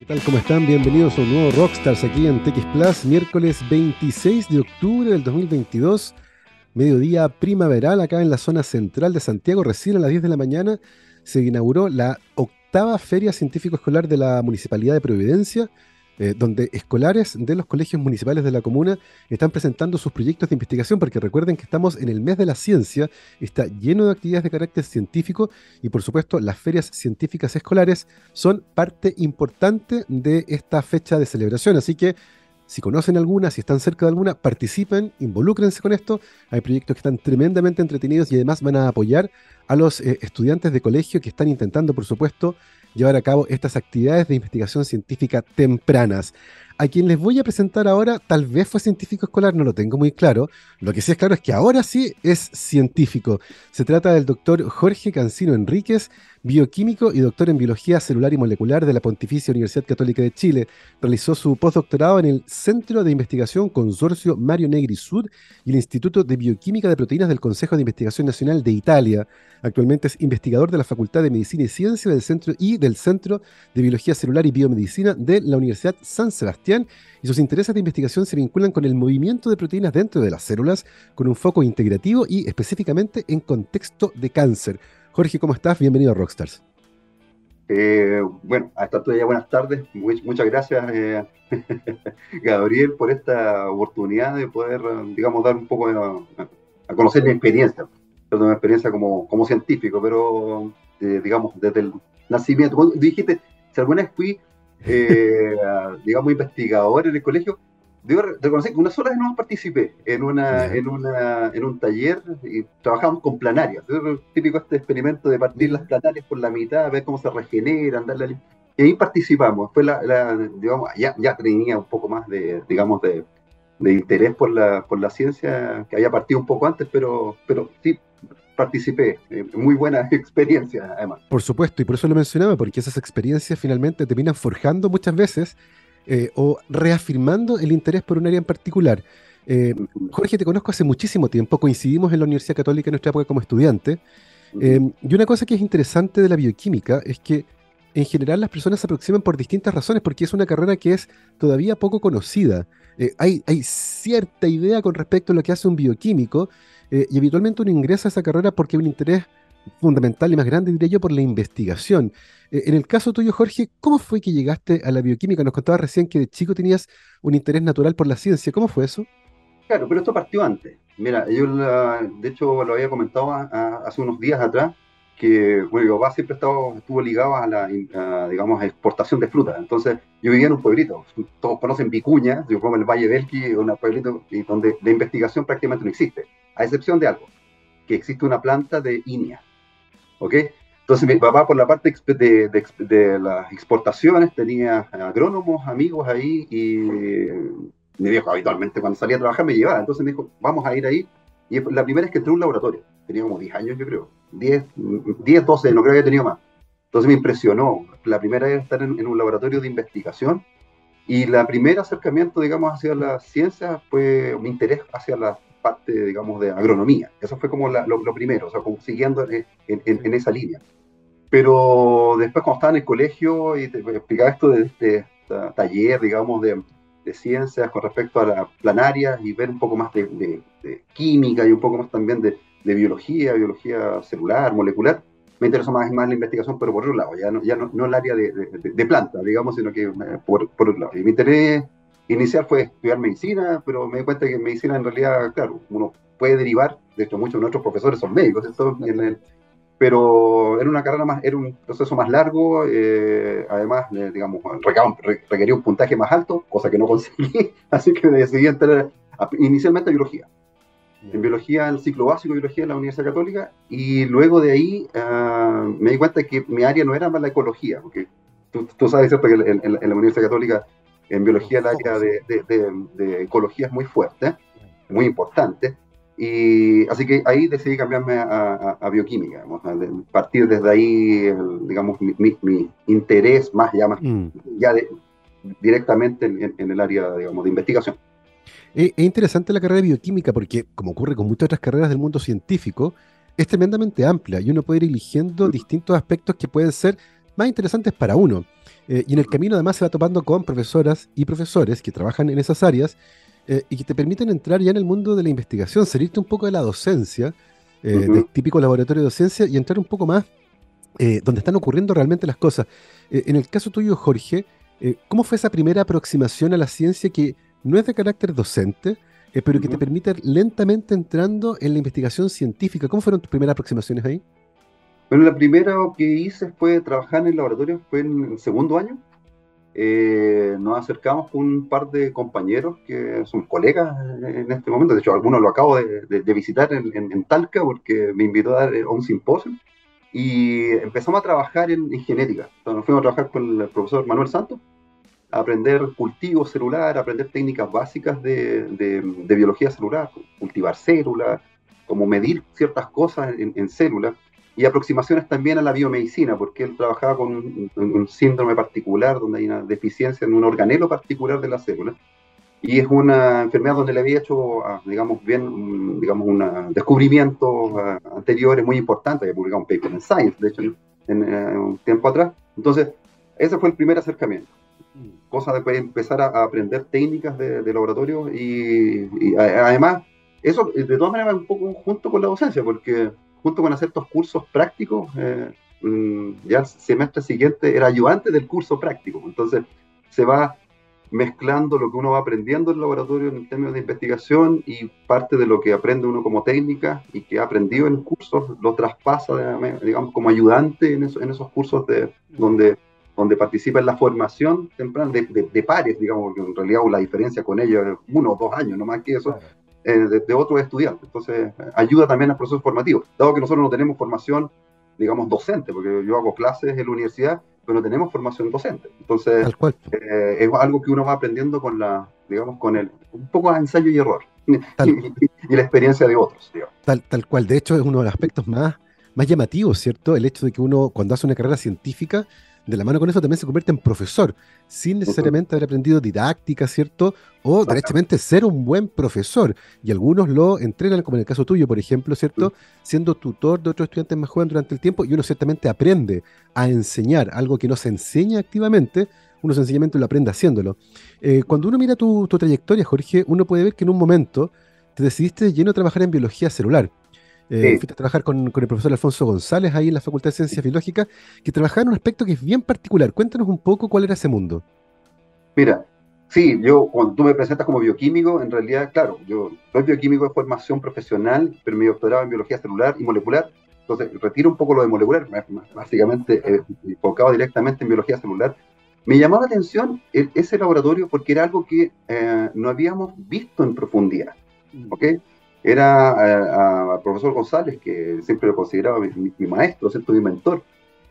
¿Qué tal? ¿Cómo están? Bienvenidos a un nuevo Rockstars aquí en TX Plus, miércoles 26 de octubre del 2022, mediodía primaveral acá en la zona central de Santiago. Recién a las 10 de la mañana se inauguró la octava Feria Científico Escolar de la Municipalidad de Providencia eh, donde escolares de los colegios municipales de la comuna están presentando sus proyectos de investigación, porque recuerden que estamos en el mes de la ciencia, está lleno de actividades de carácter científico y por supuesto las ferias científicas escolares son parte importante de esta fecha de celebración, así que si conocen alguna, si están cerca de alguna, participen, involúcrense con esto. Hay proyectos que están tremendamente entretenidos y además van a apoyar a los eh, estudiantes de colegio que están intentando, por supuesto, llevar a cabo estas actividades de investigación científica tempranas. A quien les voy a presentar ahora, tal vez fue científico escolar, no lo tengo muy claro. Lo que sí es claro es que ahora sí es científico. Se trata del doctor Jorge Cancino Enríquez, bioquímico y doctor en biología celular y molecular de la Pontificia Universidad Católica de Chile. Realizó su postdoctorado en el Centro de Investigación Consorcio Mario Negri Sud y el Instituto de Bioquímica de Proteínas del Consejo de Investigación Nacional de Italia. Actualmente es investigador de la Facultad de Medicina y Ciencia del Centro y del Centro de Biología Celular y Biomedicina de la Universidad San Sebastián y sus intereses de investigación se vinculan con el movimiento de proteínas dentro de las células, con un foco integrativo y específicamente en contexto de cáncer. Jorge, ¿cómo estás? Bienvenido a Rockstars. Eh, bueno, hasta ya buenas tardes. muchas gracias, eh, Gabriel, por esta oportunidad de poder, digamos, dar un poco a, conocer mi experiencia. Mi experiencia como, como científico, pero, eh, digamos, desde el nacimiento. Dijiste, si alguna vez fui, digamos, investigador en el colegio, debo reconocer que una sola vez no participé en, una, en, una, en un taller y trabajamos con planarias. típico este experimento de partir las planarias por la mitad, ver cómo se regeneran, darle y ahí participamos. Fue la, digamos, ya, ya tenía un poco más de, digamos, de, de, interés por la, por la ciencia, que había partido un poco antes, pero, pero sí participé. Eh, muy buena experiencia, además. Por supuesto, y por eso lo mencionaba, porque esas experiencias finalmente terminan forjando muchas veces eh, o reafirmando el interés por un área en particular. Eh, Jorge, te conozco hace muchísimo tiempo, coincidimos en la Universidad Católica en nuestra época como estudiante, y una cosa que es interesante de la bioquímica es que en general las personas se aproximan por distintas razones, porque es una carrera que es todavía poco conocida. hay, hay, cierta idea con respecto a lo que hace un bioquímico, y habitualmente uno ingresa a esa carrera porque hay un interés fundamental y más grande, diría yo, por la investigación. Eh, en el caso tuyo, Jorge, ¿cómo fue que llegaste a la bioquímica? Nos contabas recién que de chico tenías un interés natural por la ciencia. ¿Cómo fue eso? Claro, pero esto partió antes. Mira, yo de hecho lo había comentado hace unos días atrás, que bueno, mi papá siempre estado, estuvo ligado a la, digamos, exportación de frutas. Entonces, yo vivía en un pueblito, todos conocen Vicuña, yo como el Valle del Elqui, un pueblito donde la investigación prácticamente no existe, a excepción de algo, que existe una planta de inia. ¿Ok? Entonces mi papá por la parte de, de, las exportaciones tenía agrónomos, amigos ahí y mi viejo habitualmente cuando salía a trabajar me llevaba. Entonces me dijo, vamos a ir ahí. Y la primera es que entré a un laboratorio. Tenía como 10 años yo creo. 10, 10 12, no creo que haya tenido más. Entonces me impresionó. La primera era estar en, un laboratorio de investigación. Y la primer acercamiento, digamos, hacia la ciencia fue mi interés hacia la parte, digamos, de agronomía. Eso fue como lo, primero, o sea, como siguiendo en, en esa línea. Pero después cuando estaba en el colegio y te explicaba esto de este taller, digamos, de, de, ciencias con respecto a las planarias y ver un poco más de, química y un poco más también de, biología, biología celular, molecular, me interesó más, más la investigación, pero por otro lado, ya no, ya no, el área de, planta, digamos, sino que eh, por, por otro lado. Y mi interés inicial fue estudiar medicina, pero me di cuenta que en medicina en realidad, claro, uno puede derivar, de hecho muchos de nuestros profesores son médicos, esto en el, pero era una carrera más, era un proceso más largo, eh, además, eh, digamos, requería un puntaje más alto, cosa que no conseguí, así que decidí entrar inicialmente a biología. En biología, el ciclo básico de biología en la Universidad Católica, y luego de ahí ah, me di cuenta que mi área no era más la ecología, porque tú, sabes ¿cierto? que en, la Universidad Católica, en biología, el área de, de ecología es muy fuerte, muy importante, y así que ahí decidí cambiarme a, bioquímica, a partir desde ahí, digamos, mi, interés más ya, mm. ya directamente en, el área, digamos, de investigación. Es, interesante la carrera de bioquímica porque, como ocurre con muchas otras carreras del mundo científico, es tremendamente amplia y uno puede ir eligiendo mm. distintos aspectos que pueden ser más interesantes para uno. Eh, y en el camino además se va topando con profesoras y profesores que trabajan en esas áreas eh, y que te permiten entrar ya en el mundo de la investigación, salirte un poco de la docencia, del típico laboratorio de docencia y entrar un poco más donde están ocurriendo realmente las cosas. en el caso tuyo, Jorge, ¿cómo fue esa primera aproximación a la ciencia que no es de carácter docente, pero que te permite lentamente entrando en la investigación científica? ¿Cómo fueron tus primeras aproximaciones ahí? Bueno, la primera que hice fue trabajar en el laboratorio, fue en el segundo año. Eh, nos acercamos con un par de compañeros que son colegas en este momento. De hecho, algunos lo acabo de, visitar en, Talca porque me invitó a dar un simposio. Y empezamos a trabajar en, genética. Entonces, nos fuimos a trabajar con el profesor Manuel Santos, aprender cultivo celular, aprender técnicas básicas de, de biología celular, cultivar células, cómo medir ciertas cosas en, en células y aproximaciones también a la biomedicina, porque él trabajaba con un, síndrome particular, donde hay una deficiencia en un organelo particular de la célula, y es una enfermedad donde le había hecho, ah, digamos, bien, digamos, un descubrimiento ah, anteriores muy importante, había publicado un paper en Science, de hecho, en, eh, un tiempo atrás. Entonces, ese fue el primer acercamiento. Cosa de empezar a, aprender técnicas de, laboratorio y, y, además, eso de todas maneras un poco junto con la docencia, porque junto con hacer estos cursos prácticos, eh, mm, ya el semestre siguiente era ayudante del curso práctico. Entonces se va mezclando lo que uno va aprendiendo en el laboratorio en términos de investigación y parte de lo que aprende uno como técnica y que ha aprendido en cursos lo traspasa, digamos, como ayudante en, en esos cursos de, donde, donde participa en la formación temprana de, de, pares, digamos, porque en realidad la diferencia con ellos es uno o dos años, no más que eso, eh, de, otros estudiantes. Entonces, ayuda también al proceso formativo. Dado que nosotros no tenemos formación, digamos, docente, porque yo hago clases en la universidad, pero no tenemos formación docente. Entonces, eh, es algo que uno va aprendiendo con la, digamos, con el, un poco de ensayo y error. Y, la experiencia de otros. Tal, tal cual. De hecho, es uno de los aspectos más, más llamativos, ¿cierto? El hecho de que uno, cuando hace una carrera científica, de la mano con eso también se convierte en profesor, sin necesariamente haber aprendido didáctica, ¿cierto? O directamente ser un buen profesor. Y algunos lo entrenan, como en el caso tuyo, por ejemplo, ¿cierto? Siendo tutor de otros estudiantes más jóvenes durante el tiempo, y uno ciertamente aprende a enseñar algo que no se enseña activamente, uno sencillamente lo aprende haciéndolo. Eh, cuando uno mira tu, tu trayectoria, Jorge, uno puede ver que en un momento te decidiste lleno a trabajar en biología celular. Eh, fuiste a trabajar con, el profesor Alfonso González ahí en la Facultad de Ciencias Biológicas, que trabajaba en un aspecto que es bien particular. Cuéntanos un poco cuál era ese mundo. Mira, sí, yo cuando tú me presentas como bioquímico, en realidad, claro, yo soy bioquímico de formación profesional, pero mi doctorado en biología celular y molecular. Entonces, retiro un poco lo de molecular, básicamente eh, enfocado directamente en biología celular. Me llamó la atención ese laboratorio porque era algo que eh, no habíamos visto en profundidad. Mm. ¿ok?, era al profesor González, que siempre lo consideraba mi, maestro, ¿cierto? mi mentor,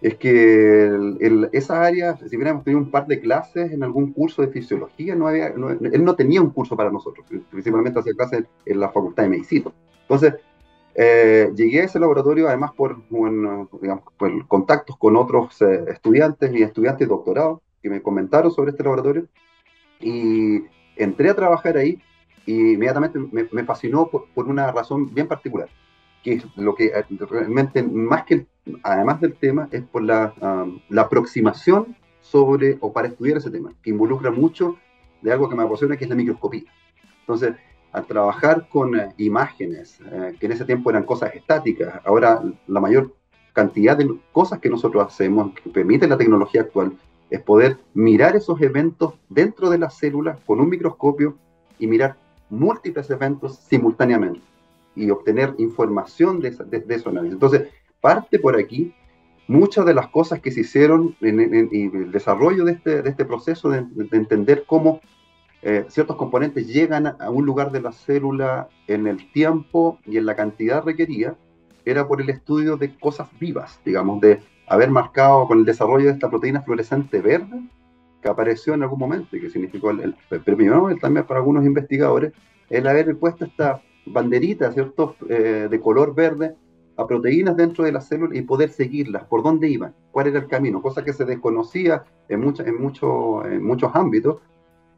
es que esa área, si hubiéramos tenido un par de clases en algún curso de fisiología, no había, él no tenía un curso para nosotros, principalmente hacía clases en la Facultad de Medicina. Entonces, eh, llegué a ese laboratorio además por, digamos, por contactos con otros eh, estudiantes y estudiantes de doctorado que me comentaron sobre este laboratorio y entré a trabajar ahí y inmediatamente me, fascinó por, una razón bien particular, que es lo que eh, realmente, más que, además del tema, es por la, la aproximación sobre, o para estudiar ese tema, que involucra mucho de algo que me apasiona, que es la microscopía. Entonces, al trabajar con eh, imágenes, eh, que en ese tiempo eran cosas estáticas, ahora la mayor cantidad de cosas que nosotros hacemos, que permite la tecnología actual, es poder mirar esos eventos dentro de las células con un microscopio y mirar múltiples eventos simultáneamente y obtener información de, de, de esos análisis. Entonces, parte por aquí muchas de las cosas que se hicieron en, el desarrollo de este, de este proceso de, entender cómo eh, ciertos componentes llegan a un lugar de la célula en el tiempo y en la cantidad requerida, era por el estudio de cosas vivas, digamos, de haber marcado con el desarrollo de esta proteína fluorescente verde, que apareció en algún momento y que significó el, premio Nobel también para algunos investigadores, el haber puesto esta banderita, ¿cierto?, eh, de color verde a proteínas dentro de la célula y poder seguirlas, por dónde iban, cuál era el camino, cosa que se desconocía en, mucha, en, mucho, en muchos ámbitos,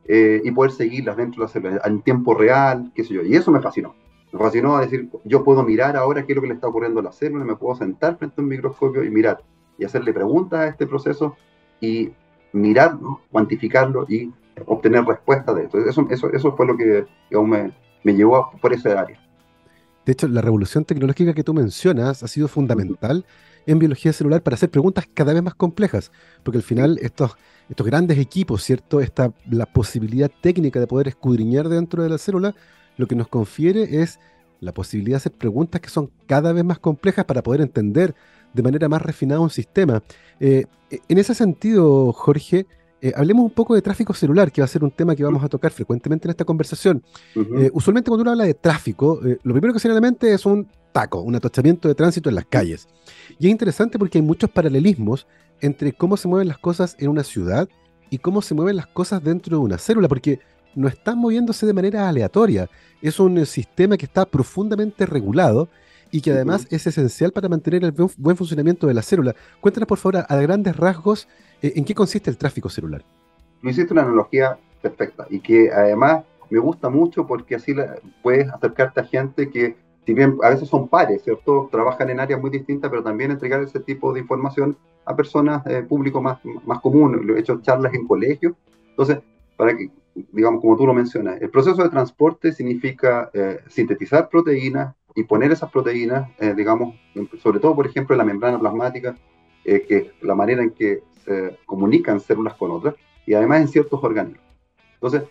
eh, y poder seguirlas dentro de la célula en tiempo real, qué sé yo, y eso me fascinó. Me fascinó a decir, yo puedo mirar ahora qué es lo que le está ocurriendo a la célula, me puedo sentar frente a un microscopio y mirar y hacerle preguntas a este proceso y mirarlo, cuantificarlo y obtener respuestas de esto. Eso, eso, eso fue lo que me, me llevó por ese área. De hecho, la revolución tecnológica que tú mencionas ha sido fundamental en biología celular para hacer preguntas cada vez más complejas, porque al final estos, estos grandes equipos, ¿cierto? Esta, la posibilidad técnica de poder escudriñar dentro de la célula, lo que nos confiere es la posibilidad de hacer preguntas que son cada vez más complejas para poder entender de manera más refinada un sistema. Eh, en ese sentido, Jorge, eh, hablemos un poco de tráfico celular, que va a ser un tema que vamos a tocar frecuentemente en esta conversación. Eh, usualmente cuando uno habla de tráfico, lo primero que se viene a la mente es un taco, un atochamiento de tránsito en las calles. Y es interesante porque hay muchos paralelismos entre cómo se mueven las cosas en una ciudad y cómo se mueven las cosas dentro de una célula, porque no están moviéndose de manera aleatoria. Es un sistema que está profundamente regulado y que además es esencial para mantener el buen funcionamiento de la célula. Cuéntanos, por favor, a, grandes rasgos, eh, en qué consiste el tráfico celular. Me hiciste una analogía perfecta y que además me gusta mucho porque así puedes acercarte a gente que, si bien a veces son pares, ¿cierto? Trabajan en áreas muy distintas, pero también entregar ese tipo de información a personas, eh, público más, más común. He hecho charlas en colegios. Entonces, para que digamos, como tú lo mencionas, el proceso de transporte significa eh, sintetizar proteínas y poner esas proteínas, eh, digamos, sobre todo, por ejemplo, en la membrana plasmática, eh, que es la manera en que se comunican células con otras, y además en ciertos organismos. Entonces,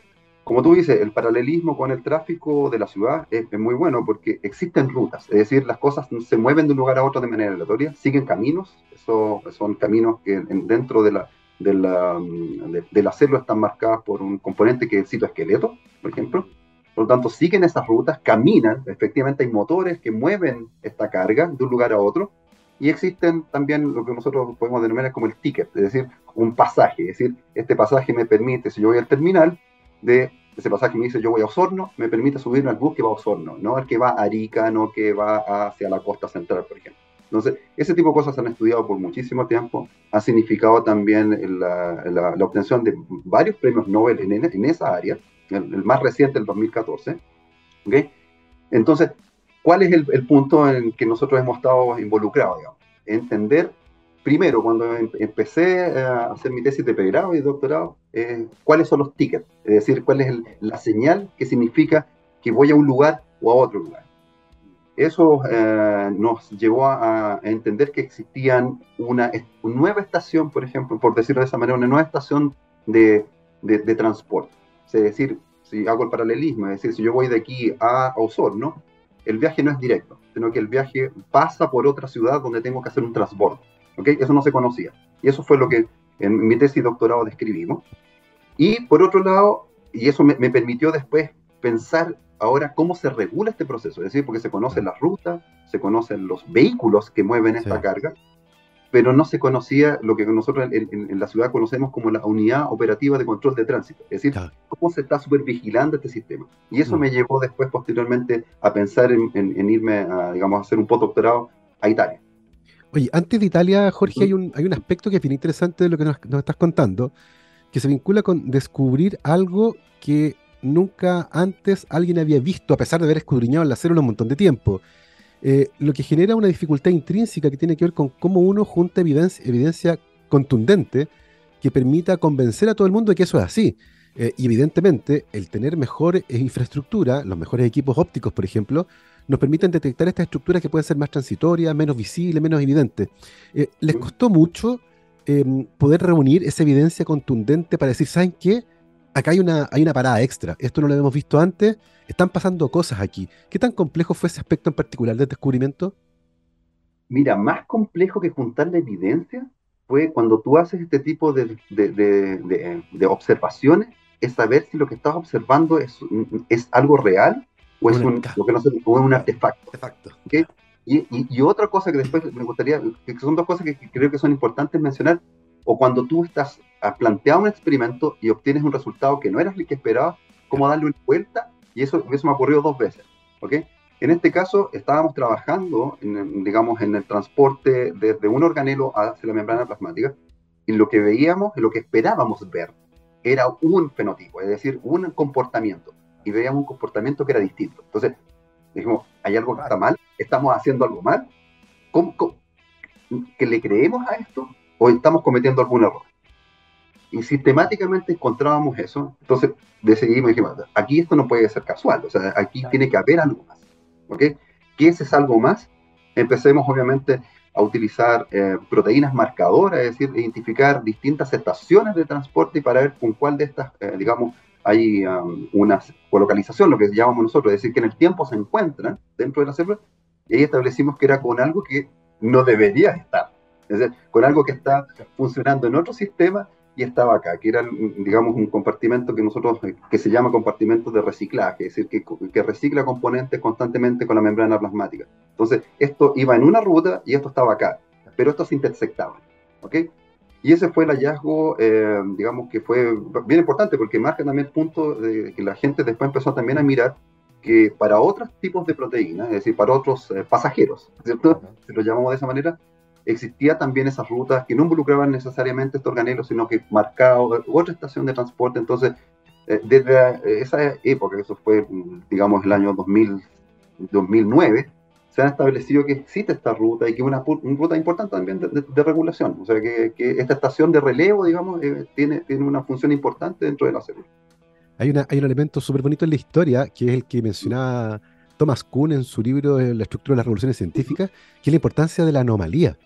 como tú dices, el paralelismo con el tráfico de la ciudad es, muy bueno porque existen rutas, es decir, las cosas se mueven de un lugar a otro de manera aleatoria, siguen caminos, eso son caminos que dentro de la, la célula están marcadas por un componente que es el citoesqueleto, por ejemplo. Por lo tanto, siguen esas rutas, caminan, efectivamente hay motores que mueven esta carga de un lugar a otro, y existen también lo que nosotros podemos denominar como el ticket, es decir, un pasaje, es decir, este pasaje me permite, si yo voy al terminal, de ese pasaje me dice yo voy a Osorno, me permite subirme al bus que va a Osorno, no el que va a Arica, no que va hacia la costa central, por ejemplo. Entonces, ese tipo de cosas se han estudiado por muchísimo tiempo, ha significado también la, la, obtención de varios premios Nobel en, en esa área, el, más reciente, el 2014. ¿okay? Entonces, ¿cuál es el, el, punto en que nosotros hemos estado involucrados? Digamos? Entender, primero, cuando em, empecé a hacer mi tesis de pregrado y doctorado, eh, cuáles son los tickets, es decir, cuál es la señal que significa que voy a un lugar o a otro lugar. Eso eh, nos llevó a, entender que existían una, nueva estación, por ejemplo, por decirlo de esa manera, una nueva estación de, de, transporte. Es decir, si hago el paralelismo, es decir, si yo voy de aquí a Osorno, el viaje no es directo, sino que el viaje pasa por otra ciudad donde tengo que hacer un transbordo. ¿okay? Eso no se conocía. Y eso fue lo que en mi tesis doctorado describimos. Y por otro lado, y eso me, me permitió después pensar ahora cómo se regula este proceso, es decir, porque se conocen las rutas, se conocen los vehículos que mueven esta carga, pero no se conocía lo que nosotros en, la ciudad conocemos como la unidad operativa de control de tránsito, es decir, cómo se está supervigilando este sistema. Y eso mm. me llevó después, posteriormente, a pensar en, irme a, digamos, a hacer un postdoctorado a Italia. Oye, antes de Italia, Jorge, hay un, hay un aspecto que es bien interesante de lo que nos, nos estás contando, que se vincula con descubrir algo que nunca antes alguien había visto, a pesar de haber escudriñado la célula un montón de tiempo. Eh, lo que genera una dificultad intrínseca que tiene que ver con cómo uno junta evidencia, evidencia contundente que permita convencer a todo el mundo de que eso es así. Eh, y evidentemente, el tener mejor eh, infraestructura, los mejores equipos ópticos, por ejemplo, nos permiten detectar estas estructuras que pueden ser más transitorias, menos visibles, menos evidentes. les costó mucho em, poder reunir esa evidencia contundente para decir, ¿saben qué? Acá hay una, hay una parada extra. Esto no lo habíamos visto antes. Están pasando cosas aquí. ¿Qué tan complejo fue ese aspecto en particular del descubrimiento? Mira, más complejo que juntar la evidencia fue cuando tú haces este tipo de, de, observaciones, es saber si lo que estás observando es, es algo real o es un, lo que no o es un artefacto. Y, y, otra cosa que después me gustaría, que son dos cosas que creo que son importantes mencionar, o cuando tú estás planteado un experimento y obtienes un resultado que no era el que esperabas, cómo darle una vuelta, y eso, eso me ha ocurrido dos veces, ¿ok? En este caso, estábamos trabajando, en, digamos, en el transporte desde un organelo hacia la membrana plasmática, y lo que veíamos, lo que esperábamos ver, era un fenotipo, es decir, un comportamiento, y veíamos un comportamiento que era distinto. Entonces, dijimos, hay algo que está mal, estamos haciendo algo mal. ¿Cómo, que le creemos a esto o estamos cometiendo algún error? Y sistemáticamente encontrábamos eso, entonces decidimos, dijimos, aquí esto no puede ser casual, o sea, aquí tiene que haber algo más, ¿ok? ¿Qué es ese algo más? Empecemos obviamente a utilizar eh, proteínas marcadoras, es decir, identificar distintas estaciones de transporte para ver con cuál de estas, eh, digamos, hay um, una colocalización, lo que llamamos nosotros, es decir, que en el tiempo se encuentran dentro de la célula, y ahí establecimos que era con algo que no debería estar, es decir, con algo que está funcionando en otro sistema y estaba acá, que era, digamos, un compartimento que nosotros, eh, que se llama compartimento de reciclaje, es decir, que, que, recicla componentes constantemente con la membrana plasmática. Entonces, esto iba en una ruta y esto estaba acá, pero esto se intersectaban, ¿ok? Y ese fue el hallazgo, eh, digamos, que fue bien importante porque marca también el punto de que la gente después empezó también a mirar que para otros tipos de proteínas, es decir, para otros eh, pasajeros, ¿cierto? Si lo llamamos de esa manera, existía también esas rutas que no involucraban necesariamente estos organelos, sino que marcaban otra estación de transporte. Entonces, eh, desde esa época, eso fue, digamos, el año 2000, 2009, se ha establecido que existe esta ruta y que es una, ruta importante también de, regulación. O sea, que, esta estación de relevo, digamos, eh, tiene, tiene una función importante dentro de la célula. Hay, una, hay un elemento súper bonito en la historia, que es el que mencionaba Thomas Kuhn en su libro La estructura de las revoluciones científicas, que es la importancia de la anomalía.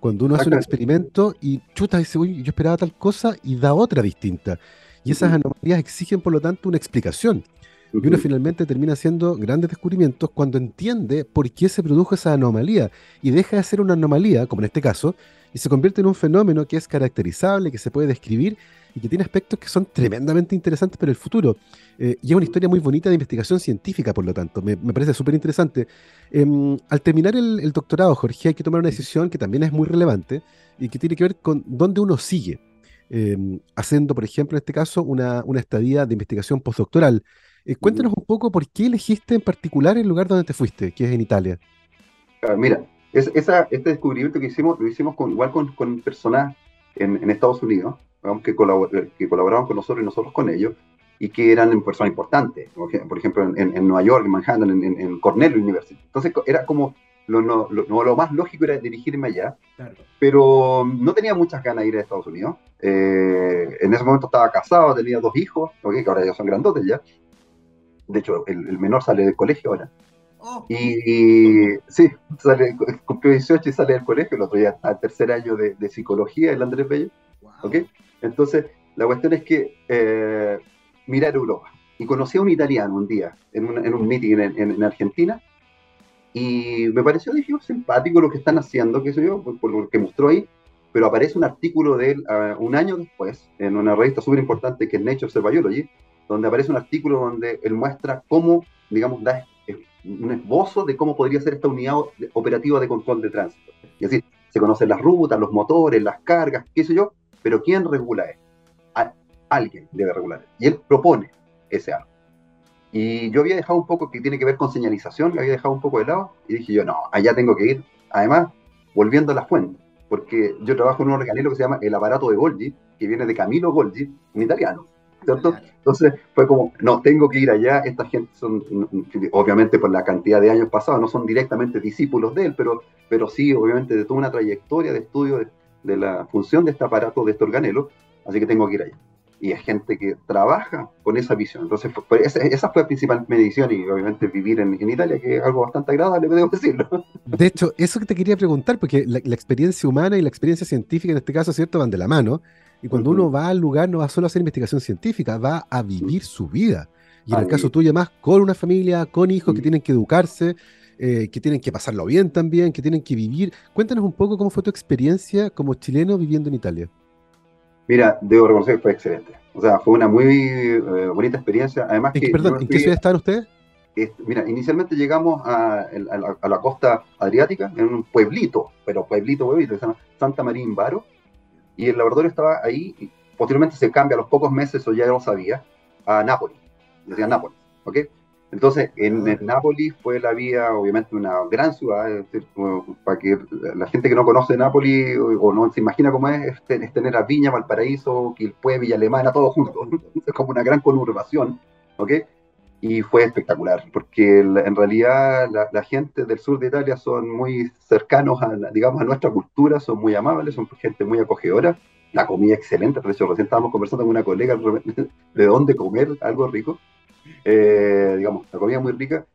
Cuando uno hace un experimento y chuta, dice, uy, yo esperaba tal cosa y da otra distinta. Y esas anomalías exigen, por lo tanto, una explicación. Y uno finalmente termina haciendo grandes descubrimientos cuando entiende por qué se produjo esa anomalía y deja de ser una anomalía, como en este caso, y se convierte en un fenómeno que es caracterizable, que se puede describir y que tiene aspectos que son tremendamente interesantes para el futuro. Eh, y es una historia muy bonita de investigación científica, por lo tanto, me, parece súper interesante. Em, al terminar el, doctorado, Jorge, hay que tomar una decisión que también es muy relevante y que tiene que ver con dónde uno sigue, em, haciendo, por ejemplo, en este caso, una, una estadía de investigación postdoctoral. Eh, cuéntanos un poco por qué elegiste en particular el lugar donde te fuiste, que es en Italia. Ah, mira, esa, este descubrimiento que hicimos, lo hicimos con, igual con, con personas en, Estados Unidos, que, colabor, que colaboraban con nosotros y nosotros con ellos, y que eran personas importantes, por ejemplo, en, Nueva York, en Manhattan, en, Cornell University. Entonces, era como lo, lo, lo, más lógico era dirigirme allá, pero no tenía muchas ganas de ir a Estados Unidos. Eh, en ese momento estaba casado, tenía dos hijos, que ahora ya son grandotes ya, de hecho, el, menor sale del colegio ahora. Oh. Y, sí, sale, cumplió 18 y sale del colegio, el otro día está en tercer año de, psicología, el Andrés Bello. Entonces, la cuestión es que eh, mirar Europa. Y conocí a un italiano un día, en, un meeting en, Argentina, y me pareció, dije, oh, simpático lo que están haciendo, qué sé yo, por, lo que mostró ahí, pero aparece un artículo de él ah, un año después, en una revista súper importante que es Nature Biology, donde aparece un artículo donde él muestra cómo, digamos, da un esbozo de cómo podría ser esta unidad operativa de control de tránsito. Es decir, se conocen las rutas, los motores, las cargas, qué sé yo, pero ¿quién regula esto? alguien debe regular. Y él propone ese algo. Y yo había dejado un poco que tiene que ver con señalización, lo había dejado un poco de lado, y dije yo, no, allá tengo que ir. Además, volviendo a la fuente, porque yo trabajo en un organelo que se llama el aparato de Golgi, que viene de Camilo Golgi, un italiano entonces fue como, no, tengo que ir allá, esta gente son, obviamente por la cantidad de años pasados, no son directamente discípulos de él, pero, pero sí, obviamente, de toda una trayectoria de estudio de, la función de este aparato, de este organelo, así que tengo que ir allá. Y es gente que trabaja con esa visión. Entonces, esa, fue la principal medición y obviamente vivir en, Italia, que es algo bastante agradable, debo decirlo. De hecho, eso que te quería preguntar, porque la, la experiencia humana y la experiencia científica en este caso, ¿cierto?, van de la mano. Y cuando uno va al lugar no va solo a hacer investigación científica, va a vivir su vida. Y en el caso tuyo más con una familia, con hijos que tienen que educarse, eh, que tienen que pasarlo bien también, que tienen que vivir. Cuéntanos un poco cómo fue tu experiencia como chileno viviendo en Italia. Mira, debo reconocer que fue excelente. O sea, fue una muy eh, bonita experiencia. Además que, perdón, ¿en qué ciudad estaban ustedes? mira, inicialmente llegamos a, la, costa adriática, en un pueblito, pero pueblito, pueblito, se llama Santa María Baro y el laboratorio estaba ahí, y posteriormente se cambia a los pocos meses, o ya lo sabía, a Nápoles, decía Nápoles, ¿ok? Entonces, en, ah. Nápoles fue la vía, obviamente, una gran ciudad, para que la gente que no conoce Nápoles o, no se imagina cómo es, es, tener a Viña, Valparaíso, Quilpue, Villa Alemana, todo junto. es como una gran conurbación, ¿ok? y fue espectacular, porque en realidad la, gente del sur de Italia son muy cercanos a, digamos, a nuestra cultura, son muy amables, son gente muy acogedora, la comida excelente, de hecho recién estábamos conversando con una colega de dónde comer algo rico, eh, digamos, la comida muy rica,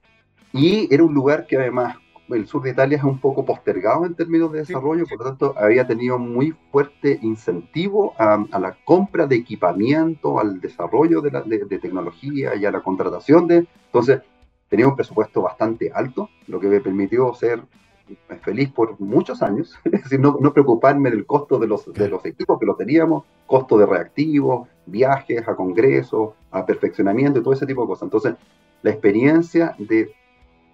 y era un lugar que además el sur de Italia es un poco postergado en términos de desarrollo, por lo tanto había tenido muy fuerte incentivo a, la compra de equipamiento, al desarrollo de, de, tecnología y a la contratación de... Entonces tenía un presupuesto bastante alto, lo que me permitió ser feliz por muchos años, es decir, no, no preocuparme del costo de los, de los equipos que los teníamos, costo de reactivos, viajes a congresos, a perfeccionamiento y todo ese tipo de cosas. Entonces, la experiencia de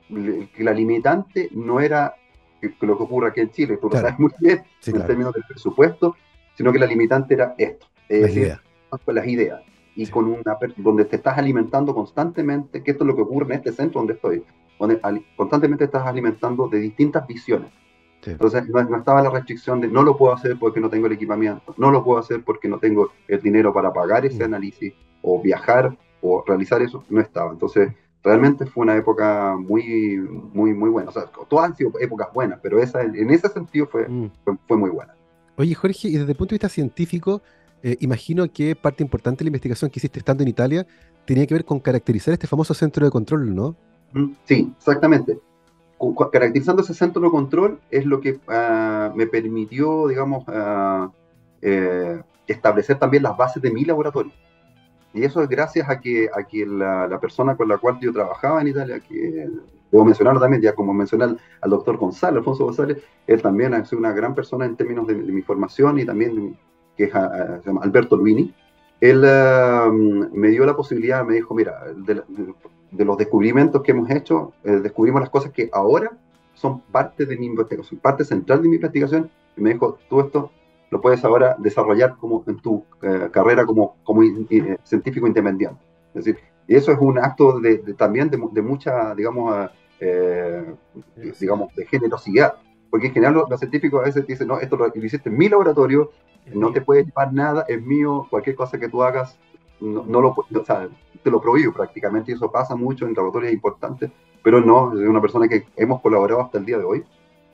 que la limitante no era lo que ocurre aquí en Chile, tú lo sabes muy bien en términos del presupuesto, sino que la limitante era esto, es decir, las ideas. Y con una donde te estás alimentando constantemente, que esto es lo que ocurre en este centro donde estoy, donde constantemente estás alimentando de distintas visiones. Entonces no, estaba la restricción de no lo puedo hacer porque no tengo el equipamiento, no lo puedo hacer porque no tengo el dinero para pagar ese mm. análisis o viajar o realizar eso, no estaba. Entonces realmente fue una época muy, muy, muy buena. O sea, todas han sido épocas buenas, pero esa, en ese sentido fue, mm. fue, muy buena. Oye, Jorge, y desde el punto de vista científico, eh, imagino que parte importante de la investigación que hiciste estando en Italia tenía que ver con caracterizar este famoso centro de control, ¿no? Mm, sí, exactamente. Caracterizando ese centro de control es lo que ah, me permitió, digamos, ah, eh, establecer también las bases de mi laboratorio. Y eso es gracias a que, a que la, persona con la cual yo trabajaba en Italia, que debo mencionarlo también, ya como mencioné al, doctor González, Alfonso González, él también sido una gran persona en términos de, mi formación y también, que es, se llama Alberto Luini. Él um, me dio la posibilidad, me dijo, mira, de, los descubrimientos que hemos hecho, eh, descubrimos las cosas que ahora son parte de mi investigación, parte central de mi investigación, y me dijo, tú esto lo puedes ahora desarrollar como en tu eh, carrera como, como eh, científico independiente. Es decir, eso es un acto de, también de, mucha, digamos, digamos, de generosidad. Porque en general los, científicos a veces dicen, no, esto lo, hiciste en mi laboratorio, no te puedes llevar nada, es mío, cualquier cosa que tú hagas, no, lo, o sea, te lo prohíbo prácticamente, y eso pasa mucho en laboratorios importantes, pero no, es una persona que hemos colaborado hasta el día de hoy,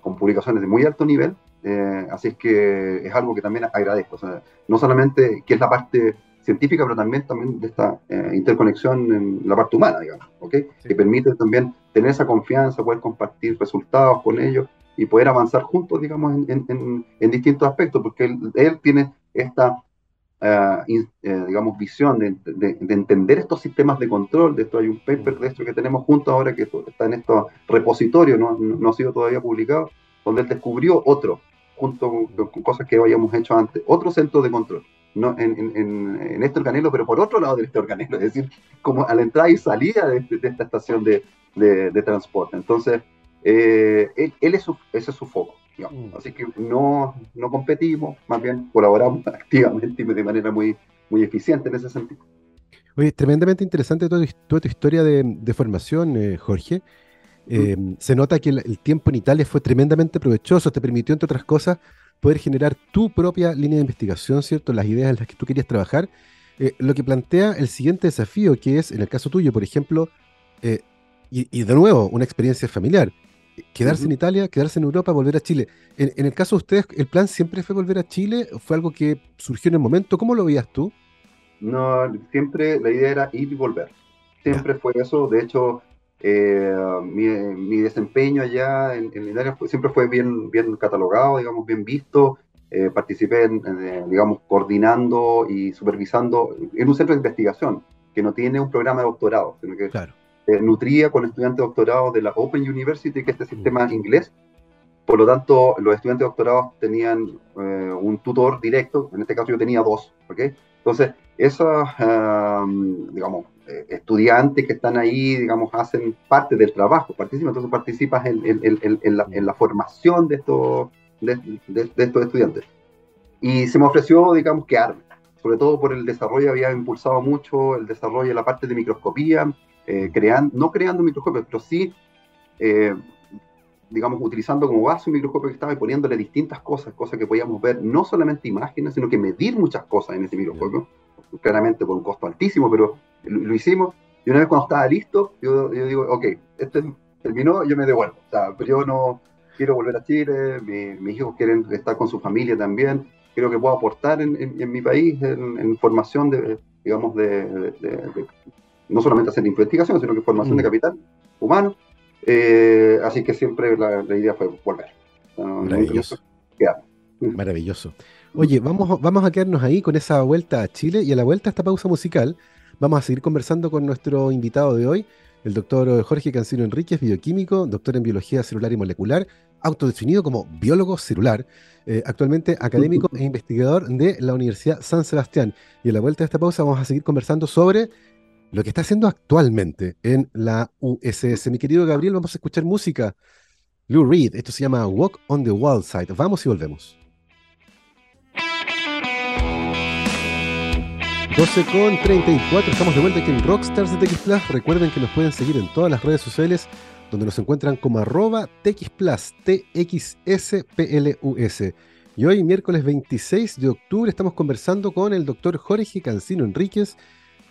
con publicaciones de muy alto nivel, eh, así es que es algo que también agradezco. no solamente que es la parte científica, pero también, también de esta eh, interconexión en la parte humana, digamos, que permite también tener esa confianza, poder compartir resultados con ellos y poder avanzar juntos, digamos, en, distintos aspectos, porque él, tiene esta, eh, digamos, visión de, entender estos sistemas de control. De esto hay un paper de esto que tenemos juntos ahora que está en estos repositorios, no, no ha sido todavía publicado, donde él descubrió otro junto con, cosas que habíamos hecho antes, otro centro de control, no, en, en, en, este organelo, pero por otro lado de este organelo, es decir, como a la entrada y salida de, esta estación de, de, transporte. Entonces, eh, él, es su, ese es su foco. Mm. Así que no, no competimos, más bien colaboramos activamente y de manera muy, muy eficiente en ese sentido. Oye, tremendamente interesante toda, toda tu historia de, de formación, eh, Jorge. Eh, se nota que el, tiempo en Italia fue tremendamente provechoso, te permitió, entre otras cosas, poder generar tu propia línea de investigación, ¿cierto? Las ideas en las que tú querías trabajar. Eh, lo que plantea el siguiente desafío, que es, en el caso tuyo, por ejemplo, eh, y, de nuevo, una experiencia familiar. Quedarse en Italia, quedarse en Europa, volver a Chile. En, el caso de ustedes, ¿el plan siempre fue volver a Chile? ¿Fue algo que surgió en el momento? ¿Cómo lo veías tú? No, siempre la idea era ir y volver. Siempre fue eso. De hecho, eh, mi, desempeño allá en, en Italia siempre fue bien, bien catalogado, digamos, bien visto. Eh, participé, en, eh, digamos, coordinando y supervisando en un centro de investigación que no tiene un programa de doctorado, sino que nutría con estudiantes de doctorado de la Open University, que es este sistema inglés. Por lo tanto, los estudiantes de doctorado tenían un tutor directo, en este caso yo tenía dos, ¿ok? Entonces, esos, digamos, eh, estudiantes que están ahí, digamos, hacen parte del trabajo, participan, entonces participas en, la, formación de estos, de, estos estudiantes. Y se me ofreció, digamos, que arme, sobre todo por el desarrollo, había impulsado mucho el desarrollo de la parte de microscopía, eh, creando, no creando microscopios, pero sí, eh, digamos, utilizando como base un microscopio que estaba y poniéndole distintas cosas, cosas que podíamos ver, no solamente imágenes, sino que medir muchas cosas en ese microscopio claramente por un costo altísimo, pero lo, hicimos. Y una vez cuando estaba listo, yo, digo, ok, este terminó, yo me devuelvo. O sea, pero yo no quiero volver a Chile, mis hijos quieren estar con su familia también, creo que puedo aportar en, mi país en, formación de, digamos, de, no solamente hacer investigación, sino que formación de mm. capital humano. Eh, así que siempre la, idea fue volver. Maravilloso. Maravilloso. Oye, vamos, vamos a quedarnos ahí con esa vuelta a Chile y a la vuelta a esta pausa musical vamos a seguir conversando con nuestro invitado de hoy, el doctor Jorge Cancino Enríquez, bioquímico, doctor en biología celular y molecular, autodefinido como biólogo celular, eh, actualmente académico e investigador de la Universidad San Sebastián. Y a la vuelta de esta pausa vamos a seguir conversando sobre lo que está haciendo actualmente en la USS. Mi querido Gabriel, vamos a escuchar música. Lou Reed, esto se llama Walk on the Wild Side. Vamos y volvemos. 12 con 34, estamos de vuelta aquí en Rockstars de TX Plus. Recuerden que nos pueden seguir en todas las redes sociales donde nos encuentran como arroba TX Plus, TXSPLUS. Y hoy, miércoles 26 de octubre, estamos conversando con el doctor Jorge Cancino Enríquez,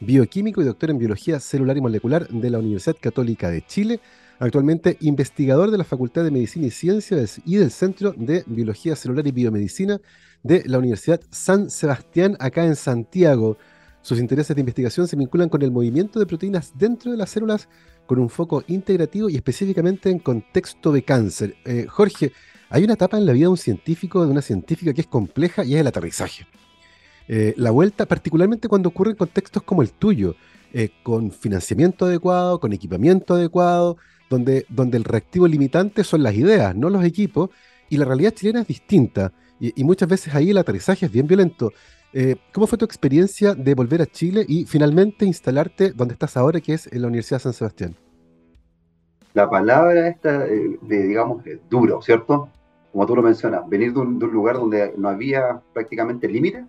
bioquímico y doctor en biología celular y molecular de la Universidad Católica de Chile, actualmente investigador de la Facultad de Medicina y Ciencias y del Centro de Biología Celular y Biomedicina de la Universidad San Sebastián, acá en Santiago. Sus intereses de investigación se vinculan con el movimiento de proteínas dentro de las células con un foco integrativo y específicamente en contexto de cáncer. Eh, Jorge, hay una etapa en la vida de un científico, de una científica que es compleja y es el aterrizaje. Eh, la vuelta, particularmente cuando ocurre en contextos como el tuyo, eh, con financiamiento adecuado, con equipamiento adecuado, donde, donde el reactivo limitante son las ideas, no los equipos, y la realidad chilena es distinta, y muchas veces ahí el aterrizaje es bien violento. Eh, ¿Cómo fue tu experiencia de volver a Chile y finalmente instalarte donde estás ahora, que es en la Universidad de San Sebastián? La palabra esta, eh, de, digamos, duro, ¿cierto? Como tú lo mencionas, venir de un, lugar donde no había prácticamente límite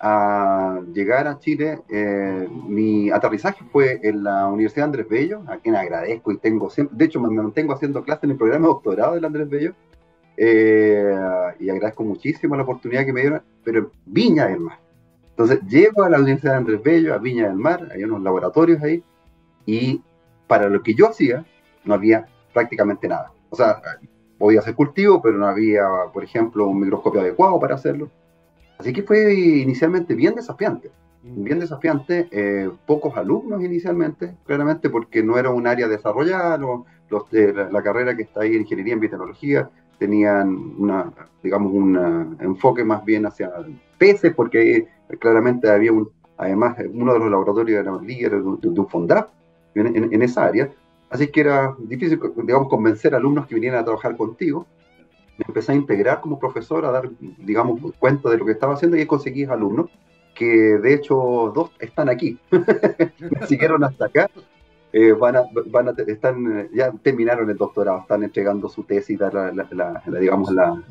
a llegar a Chile. Eh, mi aterrizaje fue en la Universidad Andrés Bello, a quien agradezco y tengo siempre, de hecho me mantengo haciendo clases en el programa de doctorado del Andrés Bello, eh, y agradezco muchísimo la oportunidad que me dieron, pero Viña del Mar. Entonces llego a la Universidad de Andrés Bello, a Viña del Mar, hay unos laboratorios ahí, y para lo que yo hacía, no había prácticamente nada. O sea, podía hacer cultivo, pero no había, por ejemplo, un microscopio adecuado para hacerlo. Así que fue inicialmente bien desafiante, mm. bien desafiante, eh, pocos alumnos inicialmente, claramente porque no era un área desarrollada, los, la, la, carrera que está ahí en Ingeniería en Biotecnología tenían una, digamos, un enfoque más bien hacia peces, porque claramente había un, además, uno de los laboratorios era líder de, un FONDAP en, en, esa área, así que era difícil, digamos, convencer a alumnos que vinieran a trabajar contigo. Me empecé a integrar como profesor, a dar, digamos, cuenta de lo que estaba haciendo y conseguí alumnos, que de hecho dos están aquí, siguieron hasta acá, eh, van van están, ya terminaron el doctorado, están entregando su tesis, la, la, digamos, la,